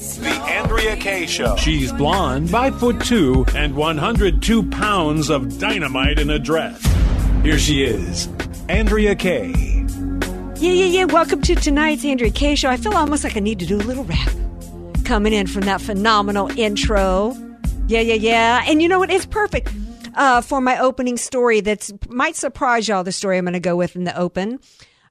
The Andrea Kaye Show. She's blonde, 5 foot 2, and 102 pounds of dynamite in a dress. Here she is, Andrea Kaye. Yeah, yeah, yeah. Welcome to tonight's Andrea Kaye Show. I feel almost like I need to do a little rap coming in from that phenomenal intro. Yeah, yeah, yeah. And you know what? It's perfect uh, for my opening story that might surprise y'all. The story I'm going to go with in the open.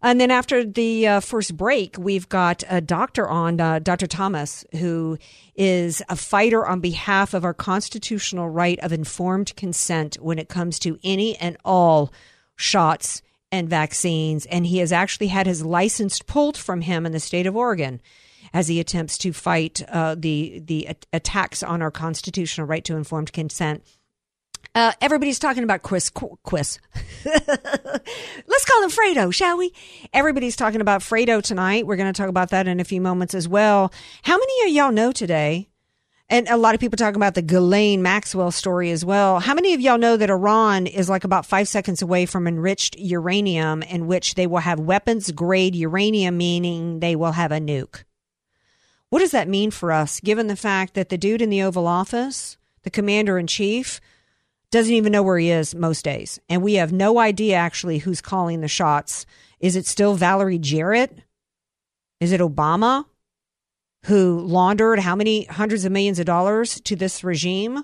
And then after the uh, first break, we've got a doctor on, uh, Dr. Thomas, who is a fighter on behalf of our constitutional right of informed consent when it comes to any and all shots and vaccines. And he has actually had his license pulled from him in the state of Oregon as he attempts to fight uh, the the attacks on our constitutional right to informed consent. Uh, everybody's talking about Chris Quiz. Let's call him Fredo, shall we? Everybody's talking about Fredo tonight. We're going to talk about that in a few moments as well. How many of y'all know today? And a lot of people talking about the Ghislaine Maxwell story as well. How many of y'all know that Iran is like about five seconds away from enriched uranium in which they will have weapons grade uranium, meaning they will have a nuke? What does that mean for us, given the fact that the dude in the Oval Office, the commander in chief, doesn't even know where he is most days. And we have no idea actually who's calling the shots. Is it still Valerie Jarrett? Is it Obama who laundered how many hundreds of millions of dollars to this regime?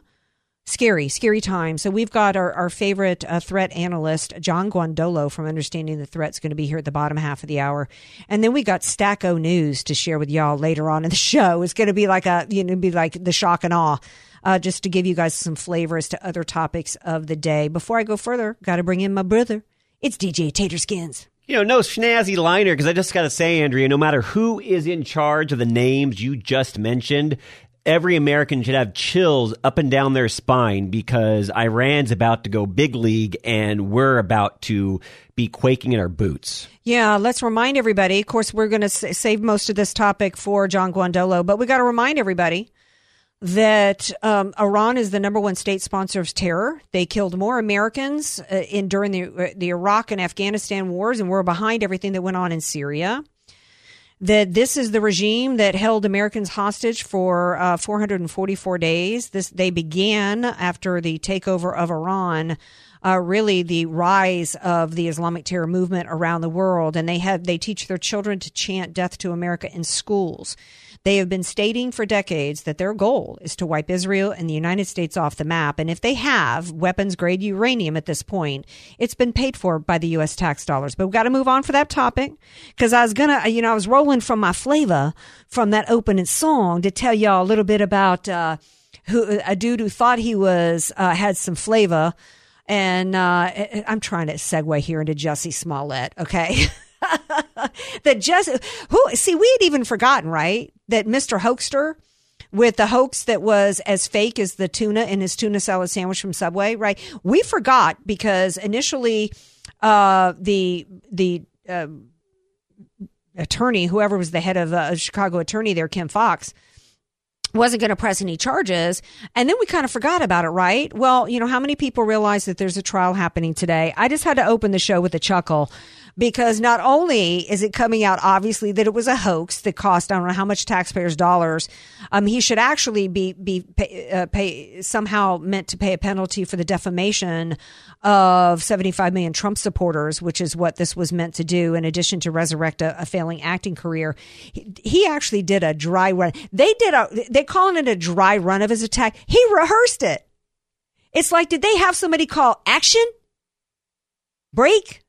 Scary, scary time. So we've got our, our favorite uh, threat analyst, John Guandolo from Understanding the Threats, going to be here at the bottom half of the hour. And then we got Stacko News to share with y'all later on in the show. It's going to be like a, you know, be like the shock and awe uh, just to give you guys some flavor as to other topics of the day. Before I go further, got to bring in my brother. It's DJ Taterskins. You know, no snazzy liner, because I just got to say, Andrea, no matter who is in charge of the names you just mentioned, every American should have chills up and down their spine because Iran's about to go big league and we're about to be quaking in our boots. Yeah, let's remind everybody. Of course, we're going to save most of this topic for John Guandolo, but we got to remind everybody that um, Iran is the number one state sponsor of terror. They killed more Americans uh, in during the uh, the Iraq and Afghanistan wars, and were behind everything that went on in Syria. That this is the regime that held Americans hostage for uh, 444 days. This they began after the takeover of Iran. Uh, really the rise of the Islamic terror movement around the world, and they have they teach their children to chant "Death to America" in schools. They have been stating for decades that their goal is to wipe Israel and the United States off the map. And if they have weapons grade uranium at this point, it's been paid for by the U.S. tax dollars. But we've got to move on for that topic because I was going to, you know, I was rolling from my flavor from that opening song to tell y'all a little bit about, uh, who, a dude who thought he was, uh, had some flavor. And, uh, I'm trying to segue here into Jussie Smollett. Okay. that just who see we had even forgotten right that Mr. Hoaxer with the hoax that was as fake as the tuna in his tuna salad sandwich from Subway, right? We forgot because initially uh, the the uh, attorney, whoever was the head of uh, Chicago attorney there, Kim Foxx, wasn't going to press any charges. And then we kind of forgot about it, right? Well, you know, how many people realize that there's a trial happening today? I just had to open the show with a chuckle because not only is it coming out obviously that it was a hoax that cost I don't know how much taxpayers' dollars, um, he should actually be be pay, uh, pay somehow meant to pay a penalty for the defamation of 75 million Trump supporters, which is what this was meant to do. In addition to resurrect a, a failing acting career, he, he, actually did a dry run. They did a they calling it a dry run of his attack. He rehearsed it. It's like did they have somebody call action? Break?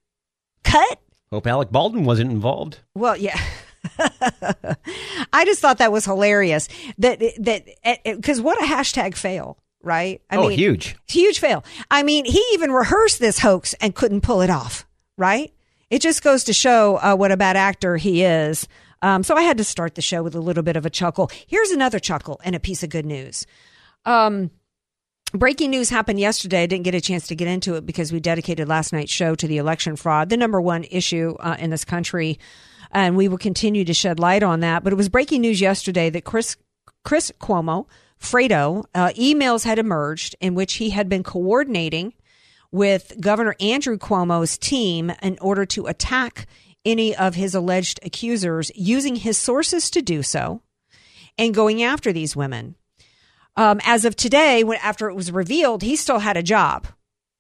Cut. Hope Alec Baldwin wasn't involved. Well, yeah. I just thought that was hilarious. That that because what a hashtag fail, right? I oh, mean, huge, huge fail. I mean, he even rehearsed this hoax and couldn't pull it off, right? It just goes to show uh, what a bad actor he is. Um, so I had to start the show with a little bit of a chuckle. Here's another chuckle and a piece of good news. Um, breaking news happened yesterday. I didn't get a chance to get into it because we dedicated last night's show to the election fraud, the number one issue uh, in this country. And we will continue to shed light on that. But it was breaking news yesterday that Chris, Chris Cuomo, Fredo, uh, emails had emerged in which he had been coordinating with Governor Andrew Cuomo's team in order to attack any of his alleged accusers, using his sources to do so and going after these women. Um, as of today, when after it was revealed, he still had a job,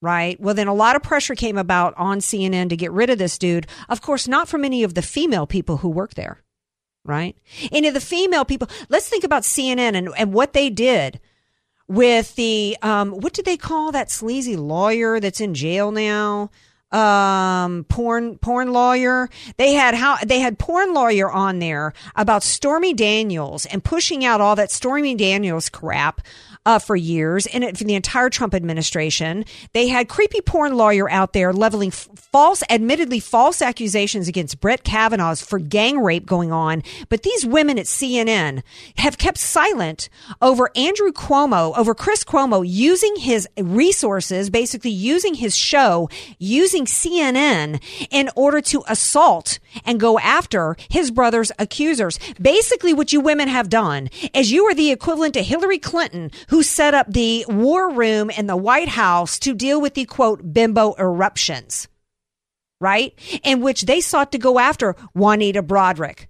right? Well, then a lot of pressure came about on CNN to get rid of this dude. Of course, not from any of the female people who work there, right? Any of the female people. Let's think about CNN and, and what they did with the um, what did they call that sleazy lawyer that's in jail now? Um porn porn lawyer they had how they had porn lawyer on there about Stormy Daniels and pushing out all that Stormy Daniels crap uh, for years and it, for the entire Trump administration. They had creepy porn lawyer out there leveling f- false, admittedly false accusations against Brett Kavanaugh's for gang rape going on. But these women at CNN have kept silent over Andrew Cuomo, over Chris Cuomo using his resources, basically using his show, using CNN in order to assault and go after his brother's accusers. Basically, what you women have done is you are the equivalent to Hillary Clinton, who set up the war room in the White House to deal with the quote bimbo eruptions, right? In which they sought to go after Juanita Broaddrick.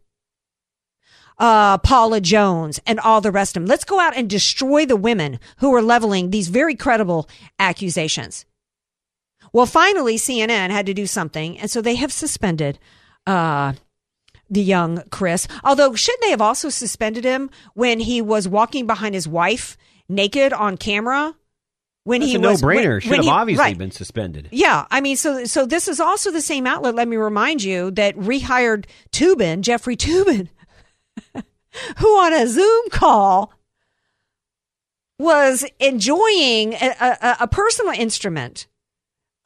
Uh, Paula Jones and all the rest of them. Let's go out and destroy the women who are leveling these very credible accusations. Well, finally, CNN had to do something, and so they have suspended uh, the young Chris. Although, shouldn't they have also suspended him when he was walking behind his wife naked on camera? When That's he a was no-brainer. when- Should when have he- obviously right. been suspended. Yeah, I mean, so so this is also the same outlet. Let me remind you that rehired Toobin, Jeffrey Toobin, who on a Zoom call was enjoying a, a, a personal instrument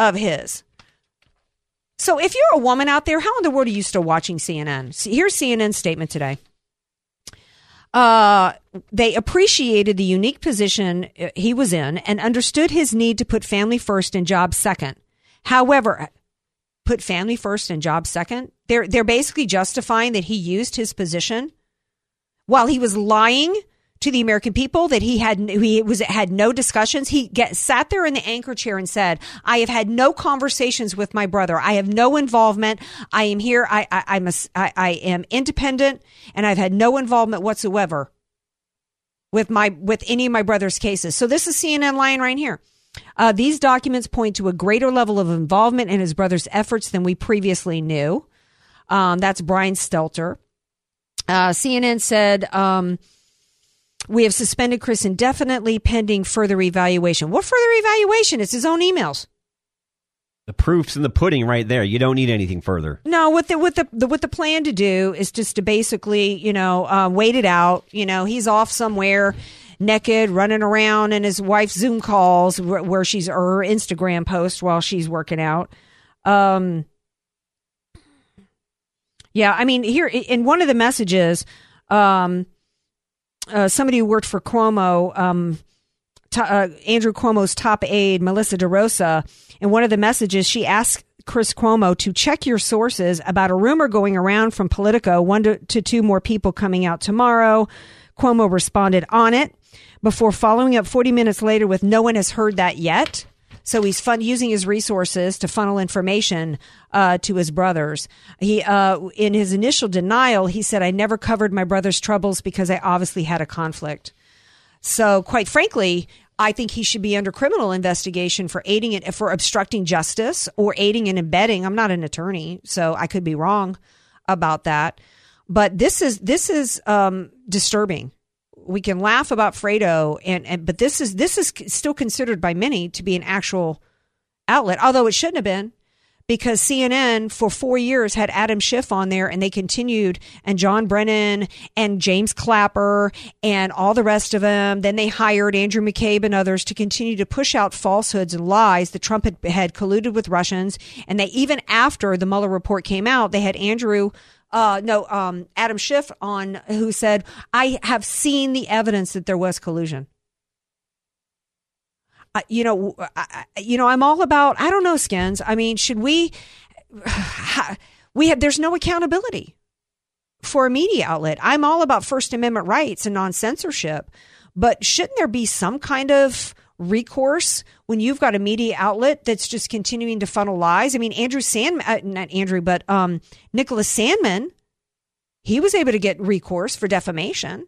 of his. So if you're a woman out there, how in the world are you still watching CNN? Here's CNN's statement today. Uh, they appreciated the unique position uh, he was in and understood his need to put family first and job second. However, put family first and job second. They're they're basically justifying that he used his position while he was lying to the American people that he had he was had no discussions. He get, sat there in the anchor chair and said, "I have had no conversations with my brother. I have no involvement. I am here. I, I I'm a, I, I am independent, and I've had no involvement whatsoever with my with any of my brother's cases." So this is CNN lying right here. Uh, these documents point to a greater level of involvement in his brother's efforts than we previously knew. Um, that's Brian Stelter. Uh, CNN said. Um, we have suspended Chris indefinitely pending further evaluation. What further evaluation? It's his own emails. The proof's in the pudding right there. You don't need anything further. No, what the what the, the what the plan to do is just to basically, you know, uh, wait it out. You know, he's off somewhere, naked, running around in his wife's Zoom calls where, where she's or her Instagram post while she's working out. Um, yeah, I mean, here in one of the messages, um, uh, somebody who worked for Cuomo, um, uh, Andrew Cuomo's top aide, Melissa DeRosa, in one of the messages, she asked Chris Cuomo to check your sources about a rumor going around from Politico, one to, to two more people coming out tomorrow. Cuomo responded on it before following up 40 minutes later with no one has heard that yet. So he's fun using his resources to funnel information uh, to his brothers. He, uh, in his initial denial, he said, "I never covered my brother's troubles because I obviously had a conflict." So, quite frankly, I think he should be under criminal investigation for aiding it for obstructing justice or aiding and abetting. I'm not an attorney, so I could be wrong about that. But this is this is um, disturbing. We can laugh about Fredo, and, and but this is this is still considered by many to be an actual outlet, although it shouldn't have been because CNN for four years had Adam Schiff on there and they continued and John Brennan and James Clapper and all the rest of them. Then they hired Andrew McCabe and others to continue to push out falsehoods and lies that Trump had, had colluded with Russians. And they, even after the Mueller report came out, they had Andrew uh, no, um, Adam Schiff on who said, "I have seen the evidence that there was collusion." Uh, you know, I, you know, I'm all about. I don't know, skins. I mean, should we? We have. There's no accountability for a media outlet. I'm all about First Amendment rights and non censorship, but shouldn't there be some kind of recourse when you've got a media outlet that's just continuing to funnel lies? I mean, Andrew Sandmann, uh, not Andrew, but um, Nicholas Sandmann, he was able to get recourse for defamation.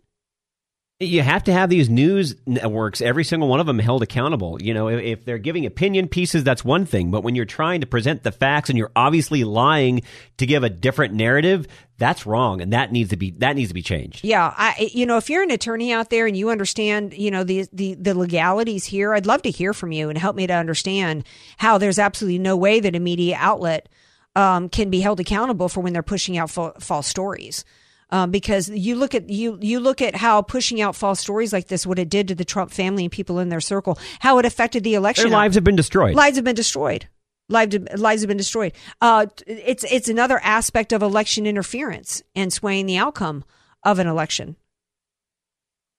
You have to have these news networks, every single one of them held accountable. You know, if, they're giving opinion pieces, that's one thing. But when you're trying to present the facts and you're obviously lying to give a different narrative, that's wrong, and that needs to be that needs to be changed. Yeah, I, you know, if you're an attorney out there and you understand, you know, the the the legalities here, I'd love to hear from you and help me to understand how there's absolutely no way that a media outlet um, can be held accountable for when they're pushing out fa- false stories um, because you look at you you look at how pushing out false stories like this, what it did to the Trump family and people in their circle, how it affected the election. Their lives have been destroyed. Lives have been destroyed. Lives, lives have been destroyed. Uh, it's it's another aspect of election interference and swaying the outcome of an election.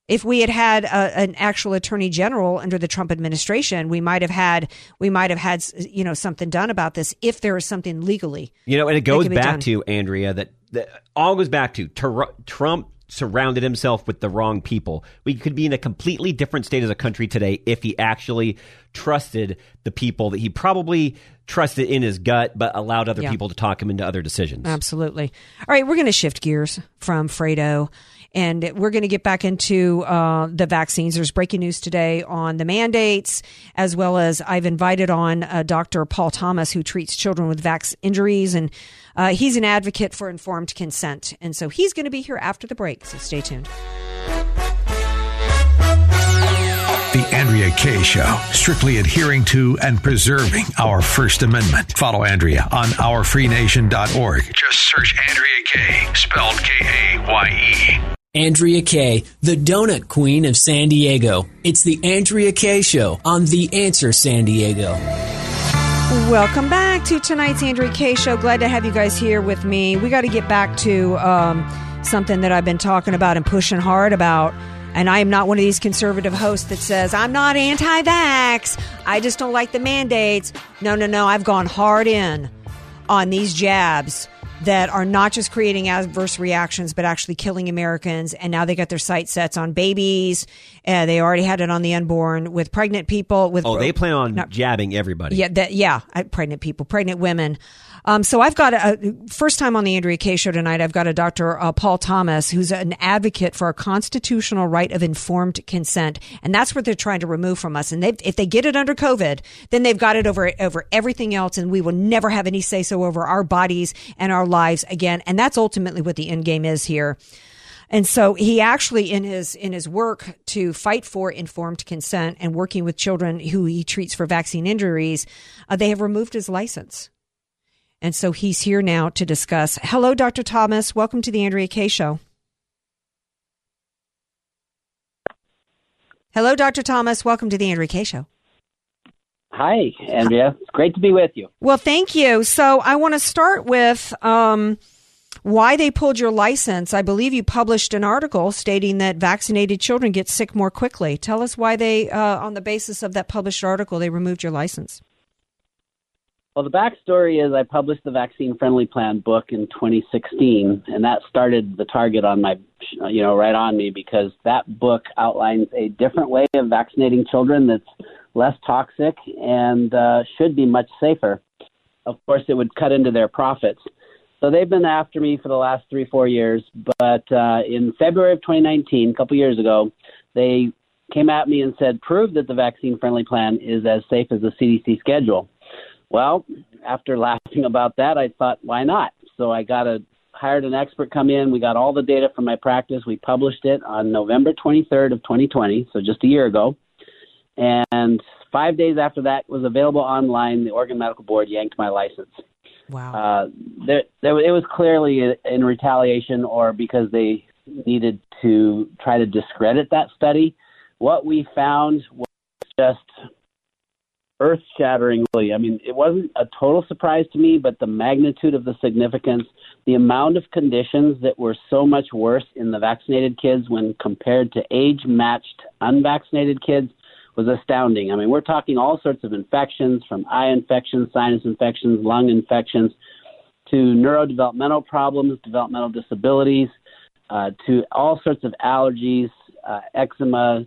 If we had had a, an actual attorney general under the Trump administration, we might have had we might have had you know something done about this if there is something legally. You know, and it goes back to Andrea that, that all goes back to Trump surrounded himself with the wrong people. We could be in a completely different state as a country today if he actually trusted the people that he probably trusted in his gut, but allowed other yeah. people to talk him into other decisions. Absolutely. All right, we're going to shift gears from Fredo and we're going to get back into uh, the vaccines. There's breaking news today on the mandates, as well as I've invited on uh, Dr. Paul Thomas, who treats children with vax injuries, and uh, he's an advocate for informed consent. And so he's going to be here after the break. So stay tuned. The Andrea Kaye Show, strictly adhering to and preserving our First Amendment. Follow Andrea on ourfreenation.org. Just search Andrea Kaye, spelled K A Y E. Andrea Kaye, the donut queen of San Diego. It's the Andrea Kaye Show on The Answer San Diego. Welcome back to tonight's Andrea Kaye Show. Glad to have you guys here with me. We got to get back to um, something that I've been talking about and pushing hard about. And I am not one of these conservative hosts that says, I'm not anti vax. I just don't like the mandates. No, no, no. I've gone hard in on these jabs that are not just creating adverse reactions, but actually killing Americans. And now they got their sight sets on babies. Uh, they already had it on the unborn with pregnant people. With oh, they plan on not, jabbing everybody. Yeah, that, yeah, pregnant people, pregnant women. Um, so I've got a, first time on the Andrea Kaye show tonight. I've got a Dr. Uh, Paul Thomas, who's an advocate for a constitutional right of informed consent, and that's what they're trying to remove from us. And if they get it under COVID, then they've got it over over everything else, and we will never have any say so over our bodies and our lives again. And that's ultimately what the end game is here. And so he actually in his in his work to fight for informed consent and working with children who he treats for vaccine injuries, uh, they have removed his license. And so he's here now to discuss. Hello, Dr. Thomas. Welcome to the Andrea Kaye Show. Hello, Dr. Thomas. Welcome to the Andrea Kaye Show. Hi, Andrea. It's great to be with you. Well, thank you. So I want to start with um, why they pulled your license. I believe you published an article stating that vaccinated children get sick more quickly. Tell us why they, uh, on the basis of that published article, they removed your license. Well, the backstory is I published the Vaccine Friendly Plan book in 2016, and that started the target on my, you know, right on me because that book outlines a different way of vaccinating children that's less toxic and uh, should be much safer. Of course, it would cut into their profits. So they've been after me for the last three, four years. But uh, in February of 2019, a couple years ago, they came at me and said, prove that the vaccine friendly plan is as safe as the CDC schedule. Well, after laughing about that, I thought, why not? So I got a hired an expert come in. We got all the data from my practice. We published it on November 23rd of 2020, so just a year ago. And five days after that was available online, the Oregon Medical Board yanked my license. Wow. Uh, there, there, it was clearly in retaliation or because they needed to try to discredit that study. What we found was just earth shatteringly. I mean, it wasn't a total surprise to me, but the magnitude of the significance, the amount of conditions that were so much worse in the vaccinated kids when compared to age matched unvaccinated kids was astounding. I mean, we're talking all sorts of infections from eye infections, sinus infections, lung infections, to neurodevelopmental problems, developmental disabilities, uh, to all sorts of allergies, uh, eczema,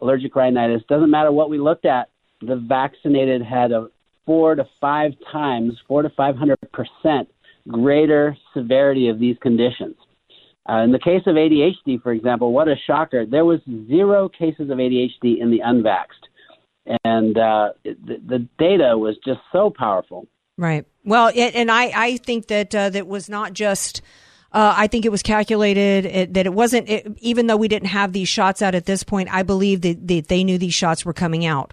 allergic rhinitis. Doesn't matter what we looked at, the vaccinated had a four to five times, four to 500 percent greater severity of these conditions. Uh, in the case of ADHD, for example, what a shocker. There was zero cases of ADHD in the unvaxxed. And uh, the, the data was just so powerful. Right. Well, it, and I, I think that uh, that was not just. Uh, I think it was calculated it, that it wasn't, it, even though we didn't have these shots out at this point, I believe that, that they knew these shots were coming out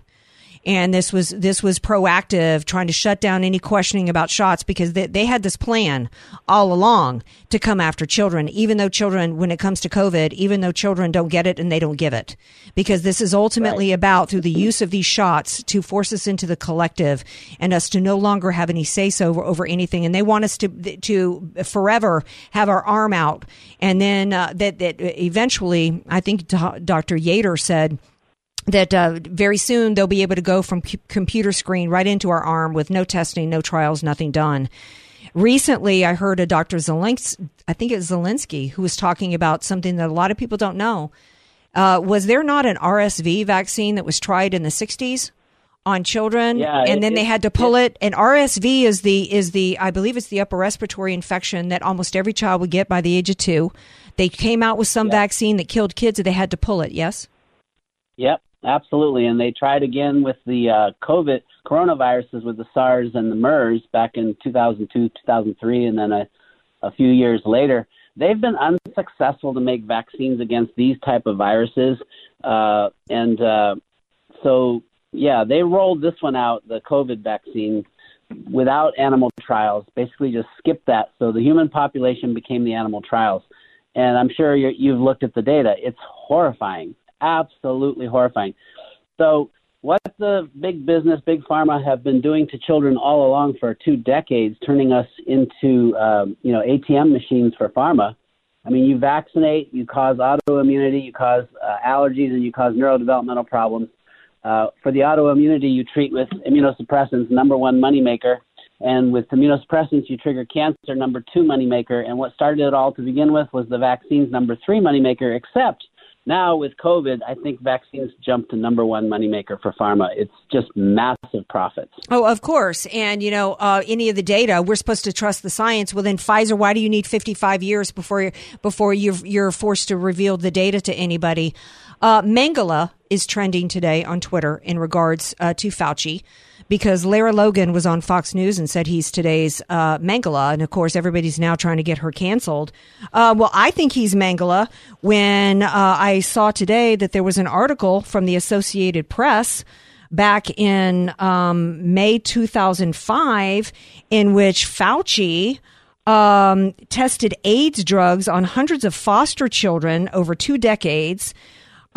and this was this was proactive, trying to shut down any questioning about shots because they, they had this plan all along to come after children, even though children, when it comes to COVID, even though children don't get it and they don't give it, because this is ultimately right. about through the use of these shots to force us into the collective and us to no longer have any say so over, over anything, and they want us to to forever have our arm out, and then uh, that that eventually, I think Dr. Yater said that uh, very soon they'll be able to go from c- computer screen right into our arm with no testing, no trials, nothing done. Recently, I heard a Dr. Zelensky, I think it was Zelensky, who was talking about something that a lot of people don't know. Uh, was there not an RSV vaccine that was tried in the 60s on children yeah, and it, then they had to pull it, it and RSV is the is the I believe it's the upper respiratory infection that almost every child would get by the age of 2. They came out with some yeah. vaccine that killed kids and they had to pull it, yes? Yep. Absolutely, and they tried again with the uh, COVID coronaviruses with the SARS and the MERS back in 2002, 2003, and then a, a few years later. They've been unsuccessful to make vaccines against these type of viruses, uh, and uh, so yeah, they rolled this one out, the COVID vaccine, without animal trials. Basically, just skipped that, so the human population became the animal trials. And I'm sure you've looked at the data; it's horrifying absolutely horrifying. So, what the big business, big pharma have been doing to children all along for two decades, turning us into um, you know ATM machines for pharma. I mean, you vaccinate, you cause autoimmunity, you cause uh, allergies, and you cause neurodevelopmental problems. Uh, for the autoimmunity, you treat with immunosuppressants, number one moneymaker. And with immunosuppressants, you trigger cancer, number two moneymaker. And what started it all to begin with was the vaccines, number three moneymaker, except now with COVID, I think vaccines jumped to number one moneymaker for pharma. It's just massive profits. Oh, of course. And, you know, uh, any of the data, we're supposed to trust the science. Well, then Pfizer, why do you need 55 years before, before you're, you're forced to reveal the data to anybody? Uh, Mengele is trending today on Twitter in regards uh, to Fauci because Lara Logan was on Fox News and said he's today's uh, Mengele. And of course, everybody's now trying to get her canceled. Uh, well, I think he's Mangala. when uh, I saw today that there was an article from the Associated Press back in um, May 2005 in which Fauci. Um, tested AIDS drugs on hundreds of foster children over two decades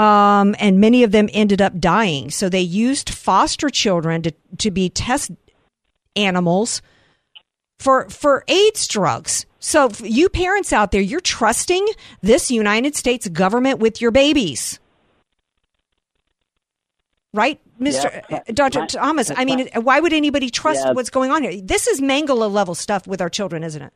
um, and many of them ended up dying. So they used foster children to, to be test animals for for AIDS drugs. So you parents out there, you're trusting this United States government with your babies. Right, Mr. Yeah, Dr. Thomas? I mean, why would anybody trust yeah. what's going on here? This is Mengele level stuff with our children, isn't it?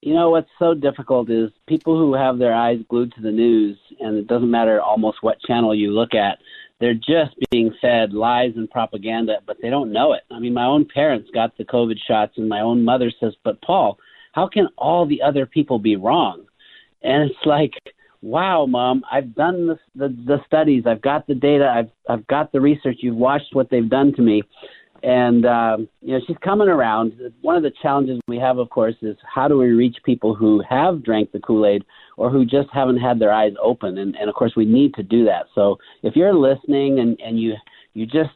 You know what's so difficult is people who have their eyes glued to the news, and it doesn't matter almost what channel you look at, they're just being fed lies and propaganda, but they don't know it. I mean, my own parents got the COVID shots, and my own mother says, "But Paul, how can all the other people be wrong?" And it's like, wow, mom, I've done the the, the studies, I've got the data, I've I've got the research. You've watched what they've done to me, and um, you know she's coming around. One of the challenges we have, of course, is how do we reach people who have drank the Kool Aid or who just haven't had their eyes open? And, and of course, we need to do that. So if you're listening and, and you you just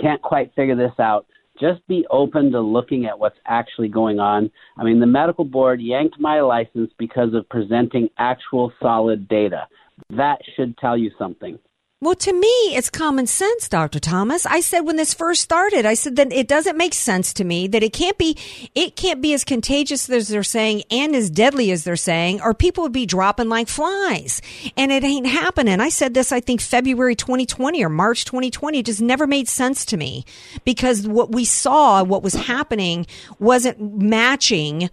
can't quite figure this out, just be open to looking at what's actually going on. I mean, the medical board yanked my license because of presenting actual solid data. That should tell you something. Well, to me, it's common sense, Dr. Thomas. I said when this first started, I said that it doesn't make sense to me that it can't be, it can't be as contagious as they're saying and as deadly as they're saying, or people would be dropping like flies. And it ain't happening. I said this, I think February 2020 or March 2020. It just never made sense to me because what we saw, what was happening wasn't matching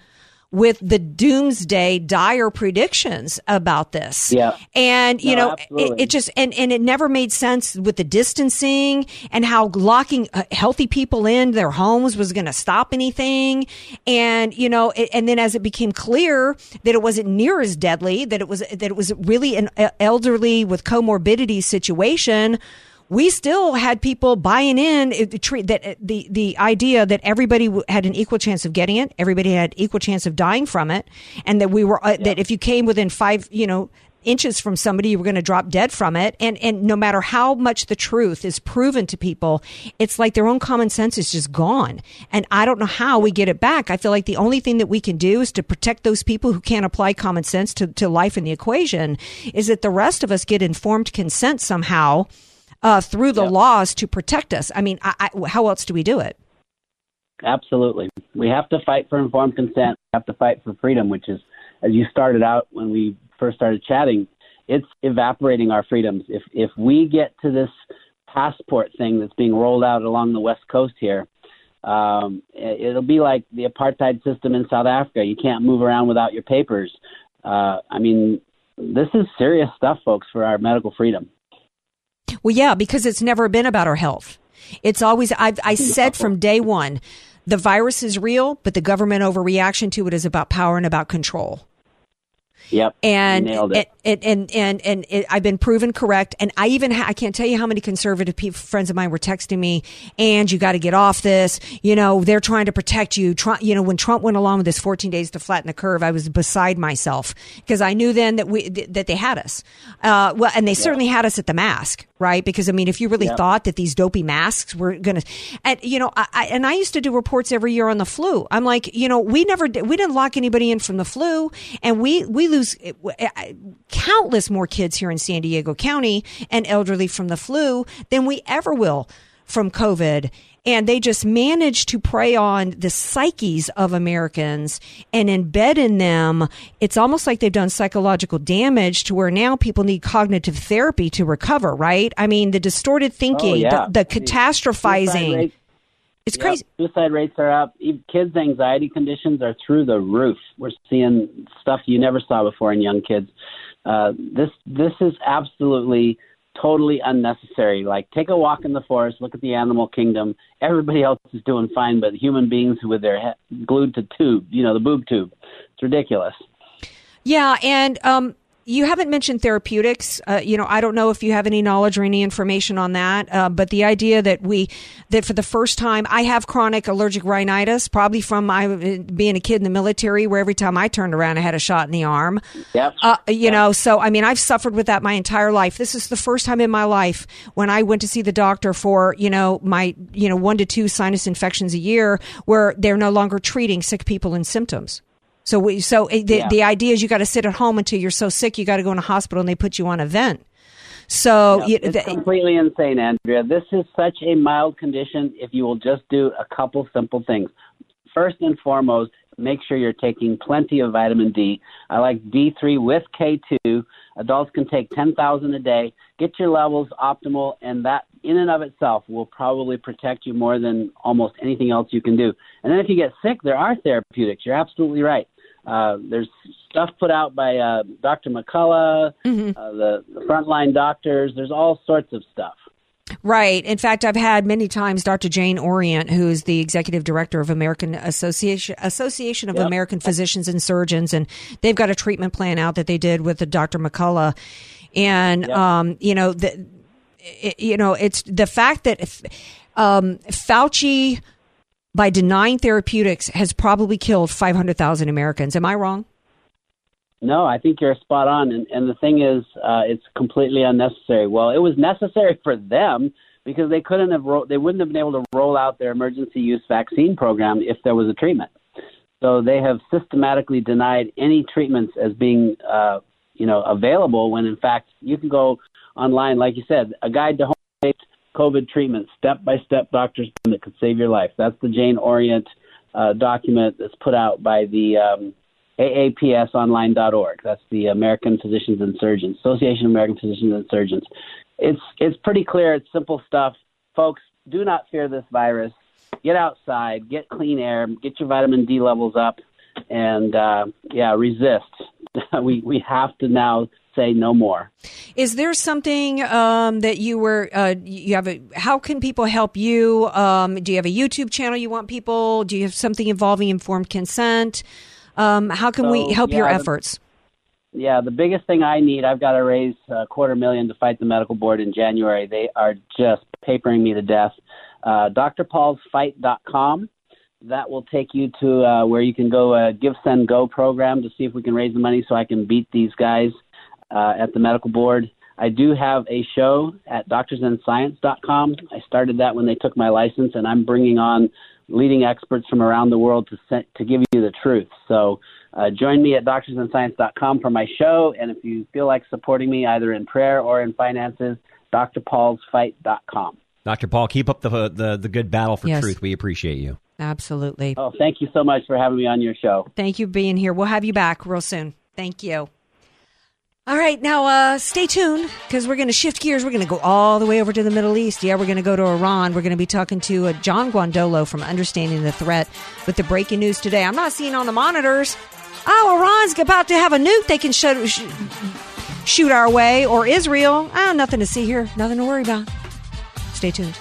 with the doomsday dire predictions about this. Yeah. And, you No, know, it, it just, and, and it never made sense with the distancing and how locking uh, healthy people in their homes was going to stop anything. And, you know, it, and then as it became clear that it wasn't near as deadly, that it was, that it was really an uh, elderly with comorbidity situation, we still had people buying in it- the that uh, the the idea that everybody had an equal chance of getting it, everybody had equal chance of dying from it, and that we were uh, that if you came within five, you know. Inches from somebody, you were going to drop dead from it, and and no matter how much the truth is proven to people, it's like their own common sense is just gone, and I don't know how we get it back. I feel like the only thing that we can do is to protect those people who can't apply common sense to to life in the equation. Is that the rest of us get informed consent somehow, uh, through the laws to protect us. I mean, I, I, how else do we do it? Absolutely. We have to fight for informed consent. We have to fight for freedom, which is, as you started out when we first started chatting, it's evaporating our freedoms. If if we get to this passport thing that's being rolled out along the west coast here, um, it- it'll be like the apartheid system in South Africa. You can't move around without your papers. Uh, I mean, this is serious stuff, folks, for our medical freedom. Well, yeah, because it's never been about our health. It's always, I've, I said from day one, the virus is real, but the government overreaction to it is about power and about control. Yep, and it. and and and, and it, I've been proven correct. And I even ha- I can't tell you how many conservative people, friends of mine were texting me, and you got to get off this. You know, they're trying to protect you. Trump, you know, when Trump went along with this 14 days to flatten the curve, I was beside myself because I knew then that we th- that they had us. Uh, well, and they certainly had us at the mask, right? Because I mean, if you really Yeah. thought that these dopey masks were going to, and you know, I, I, and I used to do reports every year on the flu. I'm like, you know, we never, we didn't lock anybody in from the flu, and we we lose countless more kids here in San Diego County and elderly from the flu than we ever will from COVID. And they just manage to prey on the psyches of Americans and embed in them. It's almost like they've done psychological damage to where now people need cognitive therapy to recover, right? I mean, the distorted thinking, Oh, yeah. the, the catastrophizing. rates- It's Yep, crazy. Suicide rates are up. Kids' anxiety conditions are through the roof. We're seeing stuff you never saw before in young kids. Uh, this this is absolutely totally unnecessary. Like, take a walk in the forest, look at the animal kingdom. Everybody else is doing fine, but human beings with their he- glued to tube, you know, the boob tube. It's ridiculous. Yeah, and um, you haven't mentioned therapeutics. Uh, you know, I don't know if you have any knowledge or any information on that, uh, but the idea that we that for the first time, I have chronic allergic rhinitis, probably from my being a kid in the military, where every time I turned around, I had a shot in the arm. Yep. Uh, you know, so I mean, I've suffered with that my entire life. This is the first time in my life when I went to see the doctor for, you know, my, you know, one to two sinus infections a year where they're no longer treating sick people and symptoms. So we, so it- the, Yeah. the idea is you got to sit at home until you're so sick, you got to go in a hospital and they put you on a vent. So you, it's completely insane, Andrea. This is such a mild condition if you will just do a couple simple things. First and foremost, make sure you're taking plenty of vitamin D. I like D3 with K2. Adults can take 10,000 a day. Get your levels optimal, and that in and of itself will probably protect you more than almost anything else you can do. And then if you get sick, there are therapeutics. You're absolutely right. Uh, there's stuff put out by uh, Dr. McCullough, Mm-hmm. uh, the, the frontline doctors. There's all sorts of stuff. Right. In fact, I've had many times Dr. Jane Orient, who is the executive director of American Association Association of Yep. American Physicians and Surgeons, and they've got a treatment plan out that they did with the Dr. McCullough, and Yep. um, you know the, it, you know it's the fact that if, um, Fauci, by denying therapeutics, has probably killed five hundred thousand Americans. Am I wrong? No, I think you're spot on. And, and the thing is, uh, it's completely unnecessary. Well, it was necessary for them because they couldn't have ro- they wouldn't have been able to roll out their emergency use vaccine program if there was a treatment. So they have systematically denied any treatments as being uh, you know, available when in fact you can go online, like you said, a guide to home-based COVID treatment, step-by-step doctor's that could save your life. That's the Jane Orient uh, document that's put out by the um, AAPSonline.org. That's the American Physicians and Surgeons Association of American Physicians and Surgeons. It's it's pretty clear. It's simple stuff, folks. Do not fear this virus. Get outside, get clean air, get your vitamin D levels up, and uh, yeah, resist. we we have to now say no more. Is there something um, that you were uh, you have? A, how can people help you? Um, do you have a YouTube channel you want people? Do you have something involving informed consent? Um, how can so, we help yeah, your efforts? The, yeah, the biggest thing I need, I've got to raise a quarter million to fight the medical board in January. They are just papering me to death. Uh, DrPaulsFight.com. That will take you to uh, where you can go uh, Give Send Go program to see if we can raise the money so I can beat these guys uh, at the medical board. I do have a show at doctorsandscience.com. I started that when they took my license, and I'm bringing on leading experts from around the world to set, to give you the truth. So uh, join me at doctorsandscience.com for my show, and if you feel like supporting me either in prayer or in finances, drpaulsfight.com. Dr. Paul, keep up the the, the good battle for yes. truth. We appreciate you. Absolutely. Oh, thank you so much for having me on your show. Thank you for being here. We'll have you back real soon. Thank you. All right, now uh, stay tuned because we're going to shift gears. We're going to go all the way over to the Middle East. Yeah, we're going to go to Iran. We're going to be talking to uh, John Guandolo from Understanding the Threat with the breaking news today. I'm not seeing on the monitors. Oh, Iran's about to have a nuke they can shoot, shoot our way, or Israel. Oh, nothing to see here. Nothing to worry about. Stay tuned.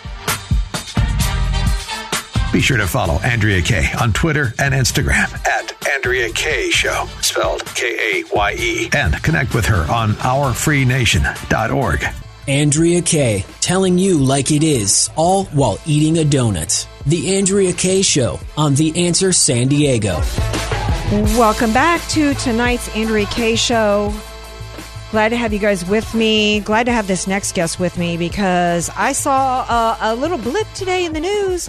Be sure to follow Andrea Kaye on Twitter and Instagram at Andrea Kaye Show, spelled K A Y E, and connect with her on ourfreenation.org. Andrea Kaye, telling you like it is, all while eating a donut. The Andrea Kaye Show on The Answer San Diego. Welcome back to tonight's Andrea Kaye Show. Glad to have you guys with me. Glad to have this next guest with me because I saw a, a little blip today in the news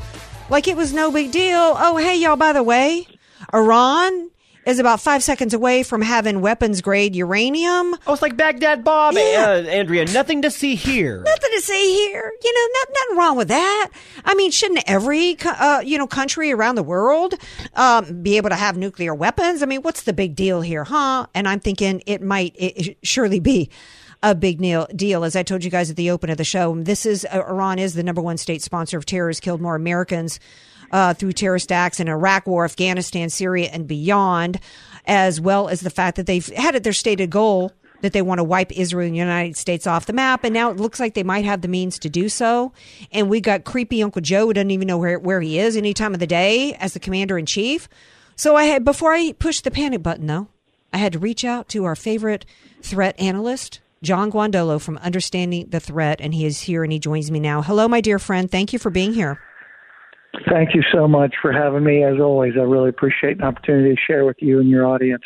like it was no big deal. Oh, hey, y'all, by the way, Iran is about five seconds away from having weapons grade uranium. Oh, it's like Baghdad Bob, yeah. uh, Andrea. Nothing to see here. Nothing to see here. You know, not, nothing wrong with that. I mean, shouldn't every uh, you know country around the world um, be able to have nuclear weapons? I mean, what's the big deal here, huh? And I'm thinking it might it surely be a big deal. Deal, As I told you guys at the open of the show, this is uh, Iran is the number one state sponsor of terror, has killed more Americans uh, through terrorist acts in Iraq War, Afghanistan, Syria, and beyond, as well as the fact that they've had it their stated goal that they want to wipe Israel and the United States off the map. And now it looks like they might have the means to do so. And we got creepy Uncle Joe who doesn't even know where, where he is any time of the day as the commander in chief. So I had, before I pushed the panic button though, I had to reach out to our favorite threat analyst, John Guandolo from Understanding the Threat, and he is here and he joins me now. Hello, my dear friend. Thank you for being here. Thank you so much for having me. As always, I really appreciate an opportunity to share with you and your audience.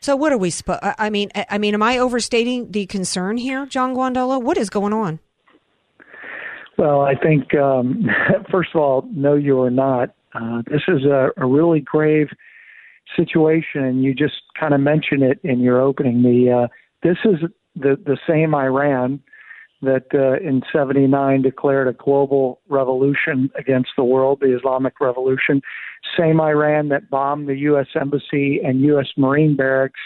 So, what are we? Sp- I mean, I mean, am I overstating the concern here, John Guandolo? What is going on? Well, I think um, first of all, no, you are not. Uh, this is a, a really grave situation, and you just kind of mentioned it in your opening. The uh, this is the the same Iran that uh, in 79 declared a global revolution against the world, the Islamic Revolution. Same Iran that bombed the U.S. Embassy and U.S. Marine barracks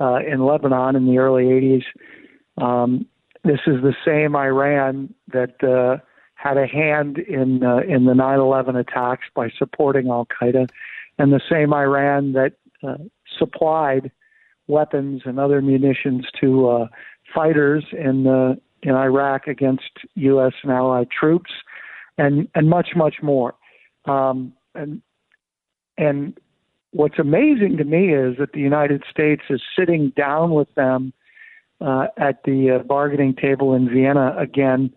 uh, in Lebanon in the early 80s. Um, this is the same Iran that uh, had a hand in uh, in the 9/11 attacks by supporting Al Qaeda, and the same Iran that uh, supplied weapons and other munitions to uh, fighters in the in Iraq against U.S. and allied troops, and and much much more. Um, and and what's amazing to me is that the United States is sitting down with them uh, at the uh, bargaining table in Vienna again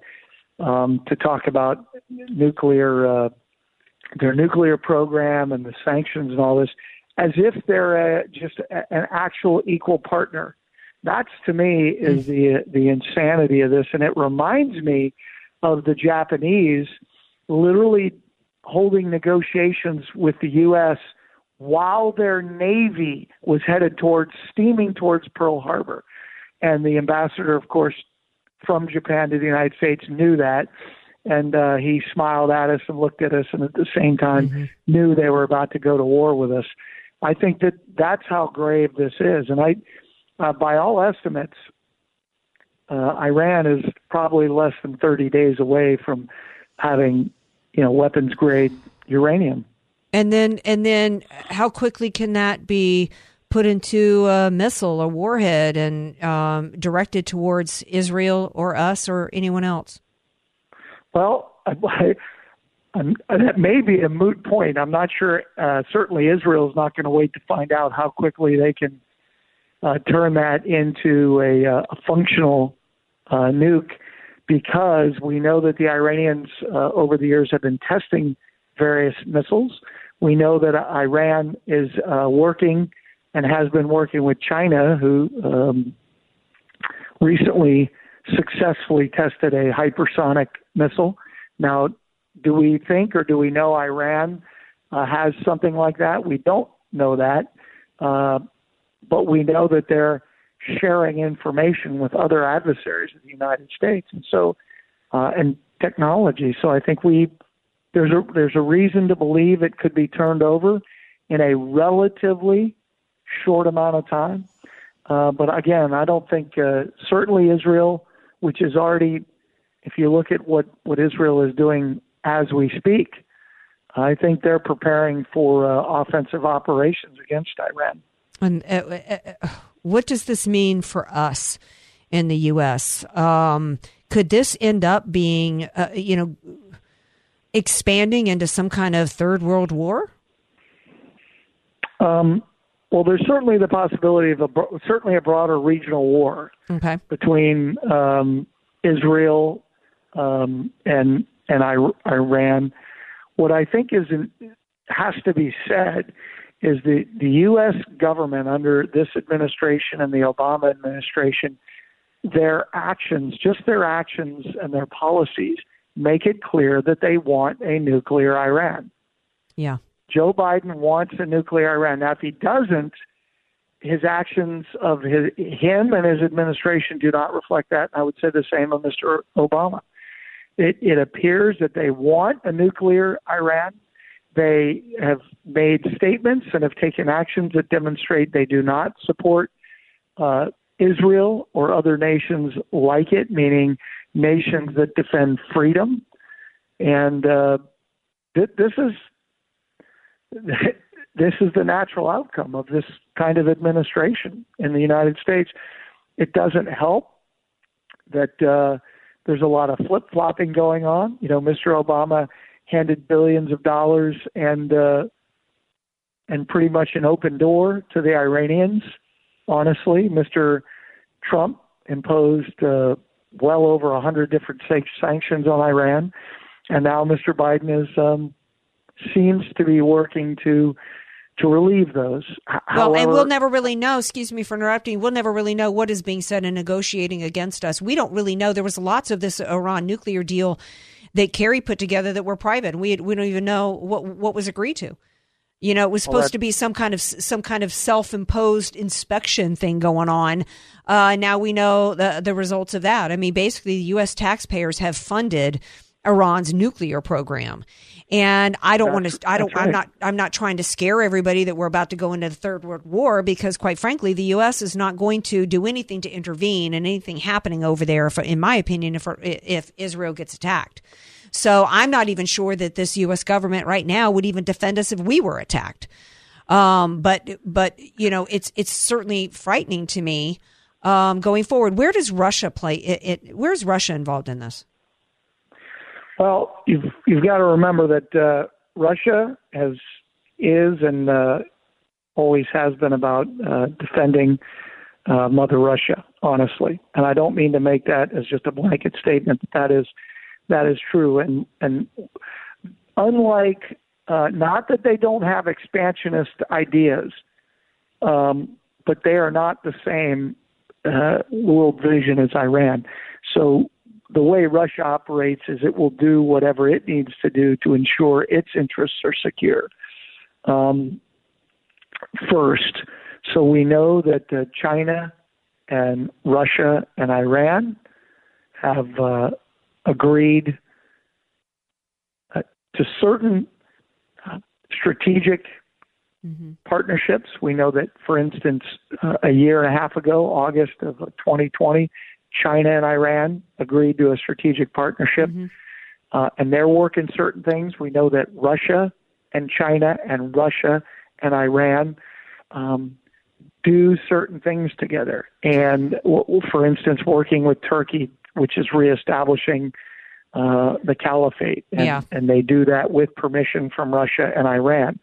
um, to talk about nuclear uh, their nuclear program and the sanctions and all this, as if they're a, just a, an actual equal partner. That's to me is the the insanity of this, and it reminds me of the Japanese literally holding negotiations with the U.S. while their navy was headed towards steaming towards Pearl Harbor. And the ambassador, of course, from Japan to the United States knew that. And uh, he smiled at us and looked at us, and at the same time mm-hmm. knew they were about to go to war with us. I think that that's how grave this is. And I, uh, by all estimates, uh, Iran is probably less than 30 days away from having, you know, weapons grade uranium. And then, and then, how quickly can that be put into a missile or warhead and um, directed towards Israel or us or anyone else? Well, I, I'm, that may be a moot point. I'm not sure. Uh, certainly, Israel is not going to wait to find out how quickly they can uh, turn that into a, uh, a functional uh, nuke because we know that the Iranians uh, over the years have been testing various missiles. We know that Iran is uh, working and has been working with China, who um, recently successfully tested a hypersonic missile. Now, do we think or do we know Iran uh, has something like that? We don't know that, uh, but we know that they're sharing information with other adversaries of the United States, and so uh, and technology. So I think we there's a there's a reason to believe it could be turned over in a relatively short amount of time. Uh, but again, I don't think uh, certainly Israel, which is already, if you look at what what Israel is doing as we speak, I think they're preparing for uh, offensive operations against Iran. And uh, uh, uh, what does this mean for us in the U.S.? Um, could this end up being, uh, you know, expanding into some kind of third world war? Um, well, there's certainly the possibility of a certainly a broader regional war okay. between um, Israel um, and and Iran. What I think is has to be said is the, the U.S. government under this administration and the Obama administration, their actions, just their actions and their policies, make it clear that they want a nuclear Iran. Yeah. Joe Biden wants a nuclear Iran. Now, if he doesn't, his actions of his, him and his administration do not reflect that. I would say the same of Mr. Obama. It, it appears that they want a nuclear Iran. They have made statements and have taken actions that demonstrate they do not support uh, Israel or other nations like it, meaning nations that defend freedom. And uh, th- this is this is the natural outcome of this kind of administration in the United States. It doesn't help that uh, there's a lot of flip flopping going on. You know, Mr. Obama handed billions of dollars and uh, and pretty much an open door to the Iranians. Honestly, Mr. Trump imposed uh, well over a hundred different sanctions on Iran, and now Mr. Biden is um, seems to be working to to relieve those. Well, However, and we'll never really know. Excuse me for interrupting. We'll never really know what is being said and negotiating against us. We don't really know. There was lots of this Iran nuclear deal that Kerry put together that were private. We we don't even know what what was agreed to. You know, it was supposed well, to be some kind of some kind of self-imposed inspection thing going on. Uh, now we know the the results of that. I mean, basically, the U.S. taxpayers have funded Iran's nuclear program. And I don't want to, I don't, right. I'm not, I'm not trying to scare everybody that we're about to go into the third world war because quite frankly, the U.S. is not going to do anything to intervene in anything happening over there, if, in my opinion, if, if Israel gets attacked. So I'm not even sure that this U.S. government right now would even defend us if we were attacked. Um, but, but, you know, it's, it's certainly frightening to me, um, going forward. Where does Russia play it, it where's Russia involved in this? Well, you've you've got to remember that uh, Russia has is and uh, always has been about uh, defending uh, Mother Russia, honestly. And I don't mean to make that as just a blanket statement. But that is that is true. And and unlike uh, not that they don't have expansionist ideas, um, but they are not the same uh, world vision as Iran. So the way Russia operates is it will do whatever it needs to do to ensure its interests are secure. Um, first, so we know that uh, China and Russia and Iran have uh, agreed uh, to certain uh, strategic mm-hmm. partnerships. We know that, for instance, uh, a year and a half ago, August of 2020, China and Iran agreed to a strategic partnership, mm-hmm. uh, and they're working certain things. We know that Russia and China and Russia and Iran um, do certain things together. And for instance, working with Turkey, which is reestablishing uh, the caliphate, and, yeah. and they do that with permission from Russia and Iran.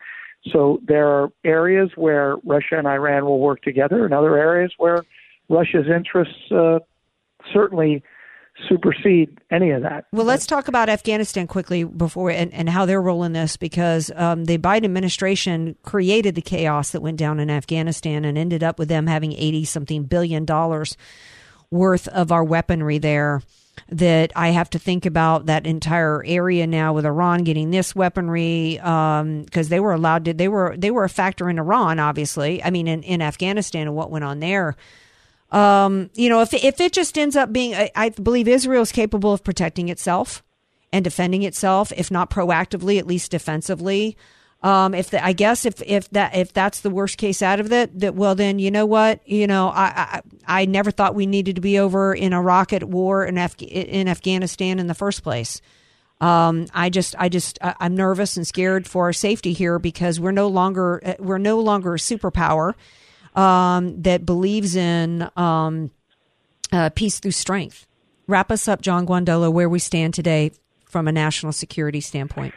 So there are areas where Russia and Iran will work together, and other areas where Russia's interests uh, certainly supersede any of that. Well, let's talk about Afghanistan quickly before and, and how they're rolling this because um, the Biden administration created the chaos that went down in Afghanistan and ended up with them having 80 something billion dollars worth of our weaponry there. That I have to think about that entire area now with Iran getting this weaponry because um, they were allowed to they were they were a factor in Iran obviously I mean in, in Afghanistan and what went on there um, you know, if if it just ends up being, I, I believe Israel is capable of protecting itself and defending itself, if not proactively, at least defensively. Um, if the, I guess if if that if that's the worst case out of it, that well then you know what you know I I, I never thought we needed to be over in a rocket war in Af- in Afghanistan in the first place. Um, I just I just I'm nervous and scared for our safety here because we're no longer we're no longer a superpower um, that believes in um, uh, peace through strength. Wrap us up, John Guandolo, where we stand today from a national security standpoint.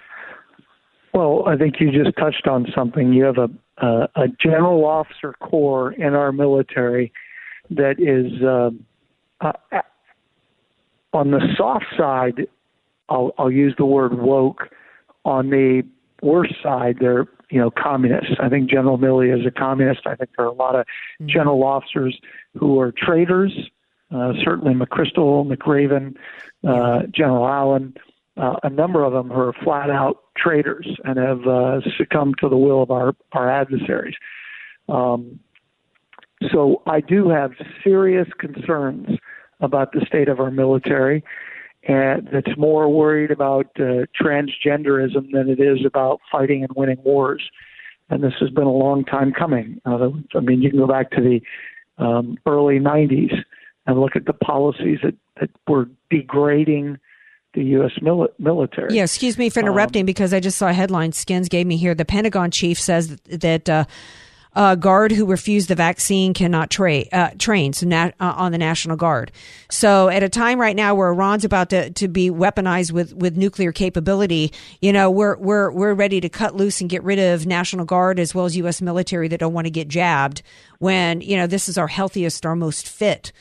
Well, I think you just touched on something. You have a a, a general officer corps in our military that is uh, uh, on the soft side. I'll, I'll use the word woke. On the worst side, they're you know, communists. I think General Milley is a communist. I think there are a lot of mm-hmm. general officers who are traitors. Uh, certainly McChrystal, McRaven, uh, General Allen, uh, a number of them who are flat out traitors and have uh, succumbed to the will of our, our adversaries. Um, so I do have serious concerns about the state of our military and that's more worried about uh, transgenderism than it is about fighting and winning wars. And this has been a long time coming. Uh, I mean, you can go back to the um, early 90s and look at the policies that, that were degrading the U.S. Mili- military. Yeah, excuse me for interrupting um, because I just saw a headline Skins gave me here. The Pentagon chief says that. Uh, uh, guard who refused the vaccine cannot tra- uh, train so uh, on the National Guard. So at a time right now where Iran's about to, to be weaponized with, with nuclear capability, you know, we're, we're, we're ready to cut loose and get rid of National Guard as well as U.S. military that don't want to get jabbed when, you know, this is our healthiest, our most fit.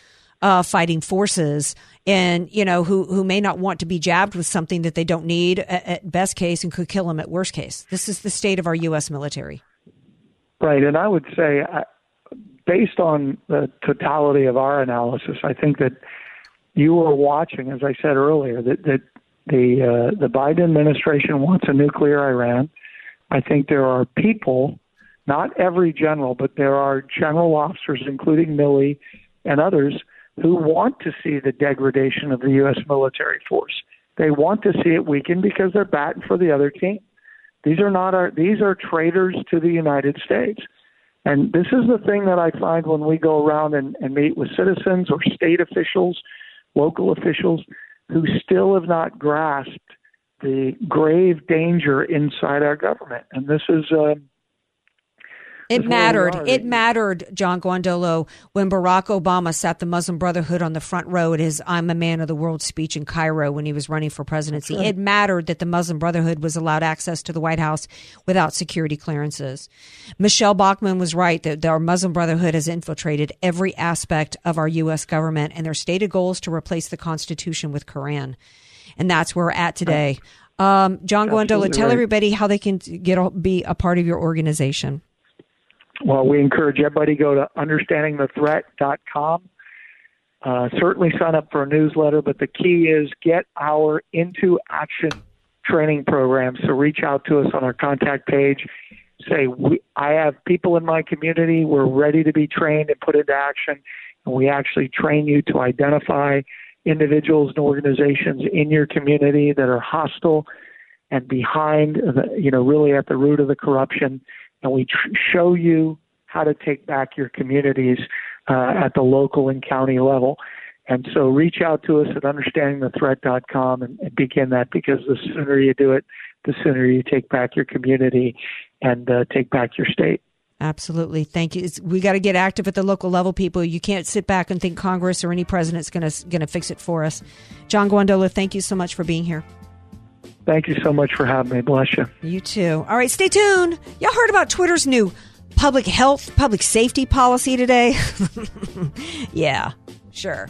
Uh, fighting forces and you know who who may not want to be jabbed with something that they don't need at, at best case and could kill them at worst case. This is the state of our U.S. military. Right, and I would say, based on the totality of our analysis, I think that you are watching, as I said earlier, that that the uh, the Biden administration wants a nuclear Iran. I think there are people, not every general, but there are general officers, including Milley and others, who want to see the degradation of the U.S. military force. They want to see it weaken because they're batting for the other team. These are not our these are traitors to the United States. And this is the thing that I find when we go around and, and meet with citizens or state officials, local officials, who still have not grasped the grave danger inside our government. And this is uh, it mattered. It mattered, John Guandolo, when Barack Obama sat the Muslim Brotherhood on the front row at his I'm a Man of the World speech in Cairo when he was running for presidency. Right. It mattered that the Muslim Brotherhood was allowed access to the White House without security clearances. Michele Bachmann was right that our Muslim Brotherhood has infiltrated every aspect of our U.S. government, and their stated goal is to replace the Constitution with Quran. And that's where we're at today. Um, John Guandolo, tell right. everybody how they can get be a part of your organization. Well, we encourage everybody to go to understandingthethreat.com. Uh, certainly sign up for a newsletter, but the key is get our Into Action training program. So reach out to us on our contact page. Say, we, I have people in my community. We're ready to be trained and put into action. And we actually train you to identify individuals and organizations in your community that are hostile and behind, the, you know, really at the root of the corruption. And we tr- show you how to take back your communities uh, at the local and county level. And so reach out to us at understandingthethreat.com and, and begin that because the sooner you do it, the sooner you take back your community and uh, take back your state. Absolutely. Thank you. It's, we got to get active at the local level, people. You can't sit back and think Congress or any president's going to going to fix it for us. John Guandolo, thank you so much for being here. Thank you so much for having me. Bless you. You too. All right, stay tuned. Y'all heard about Twitter's new public health, public safety policy today? yeah, sure.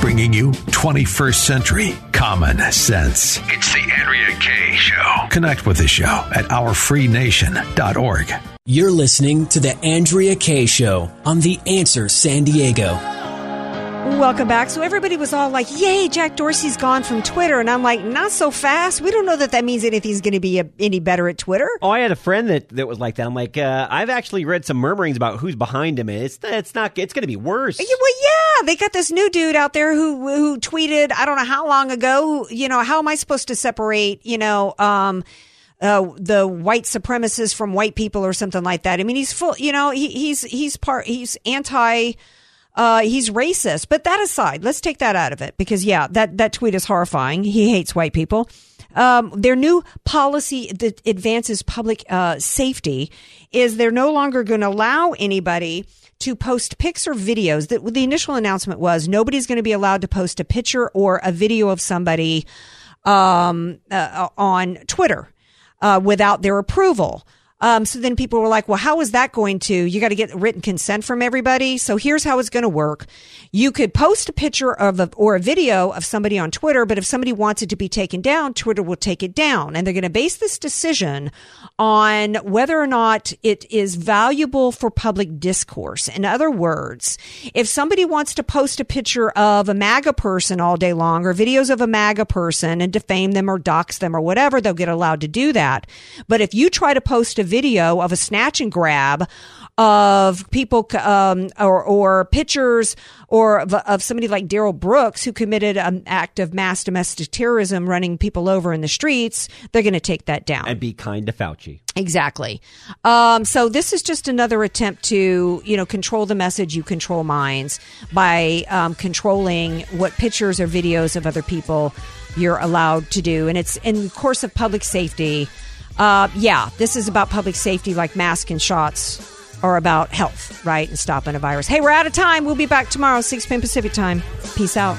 Bringing you 21st century common sense. It's the Andrea Kaye Show. Connect with the show at ourfreenation.org. You're listening to the Andrea Kaye Show on The Answer San Diego. Welcome back. So everybody was all like, "Yay, Jack Dorsey's gone from Twitter," and I'm like, "Not so fast. We don't know that that means anything's going to be a, any better at Twitter." Oh, I had a friend that, that was like that. I'm like, uh, I've actually read some murmurings about who's behind him, and it's it's not it's going to be worse. Yeah, well, yeah, they got this new dude out there who who tweeted, I don't know how long ago. You know, how am I supposed to separate? You know, um, uh, the white supremacists from white people or something like that. I mean, he's full. You know, he, he's he's part. He's anti. Uh, he's racist. But that aside, let's take that out of it because yeah, that that tweet is horrifying. He hates white people. Um, their new policy that advances public uh, safety is they're no longer going to allow anybody to post pics or videos. That the initial announcement was nobody's going to be allowed to post a picture or a video of somebody um, uh, on Twitter uh, without their approval. Um, so then people were like, well, how is that going to? You got to get written consent from everybody. So here's how it's going to work. You could post a picture of a, or a video of somebody on Twitter, but if somebody wants it to be taken down, Twitter will take it down. And they're going to base this decision on whether or not it is valuable for public discourse. In other words, if somebody wants to post a picture of a MAGA person all day long or videos of a MAGA person and defame them or dox them or whatever, they'll get allowed to do that. But if you try to post a video of a snatch and grab of people um, or, or pictures or of, of somebody like Darrell Brooks who committed an act of mass domestic terrorism running people over in the streets, they're going to take that down. And be kind to Fauci. Exactly. Um, so this is just another attempt to, you know, control the message, you control minds by um, controlling what pictures or videos of other people you're allowed to do. And it's in the course of public safety. Uh, yeah, this is about public safety like masks and shots are about health, right? And stopping a virus. Hey, we're out of time. We'll be back tomorrow, 6 p.m. Pacific time. Peace out.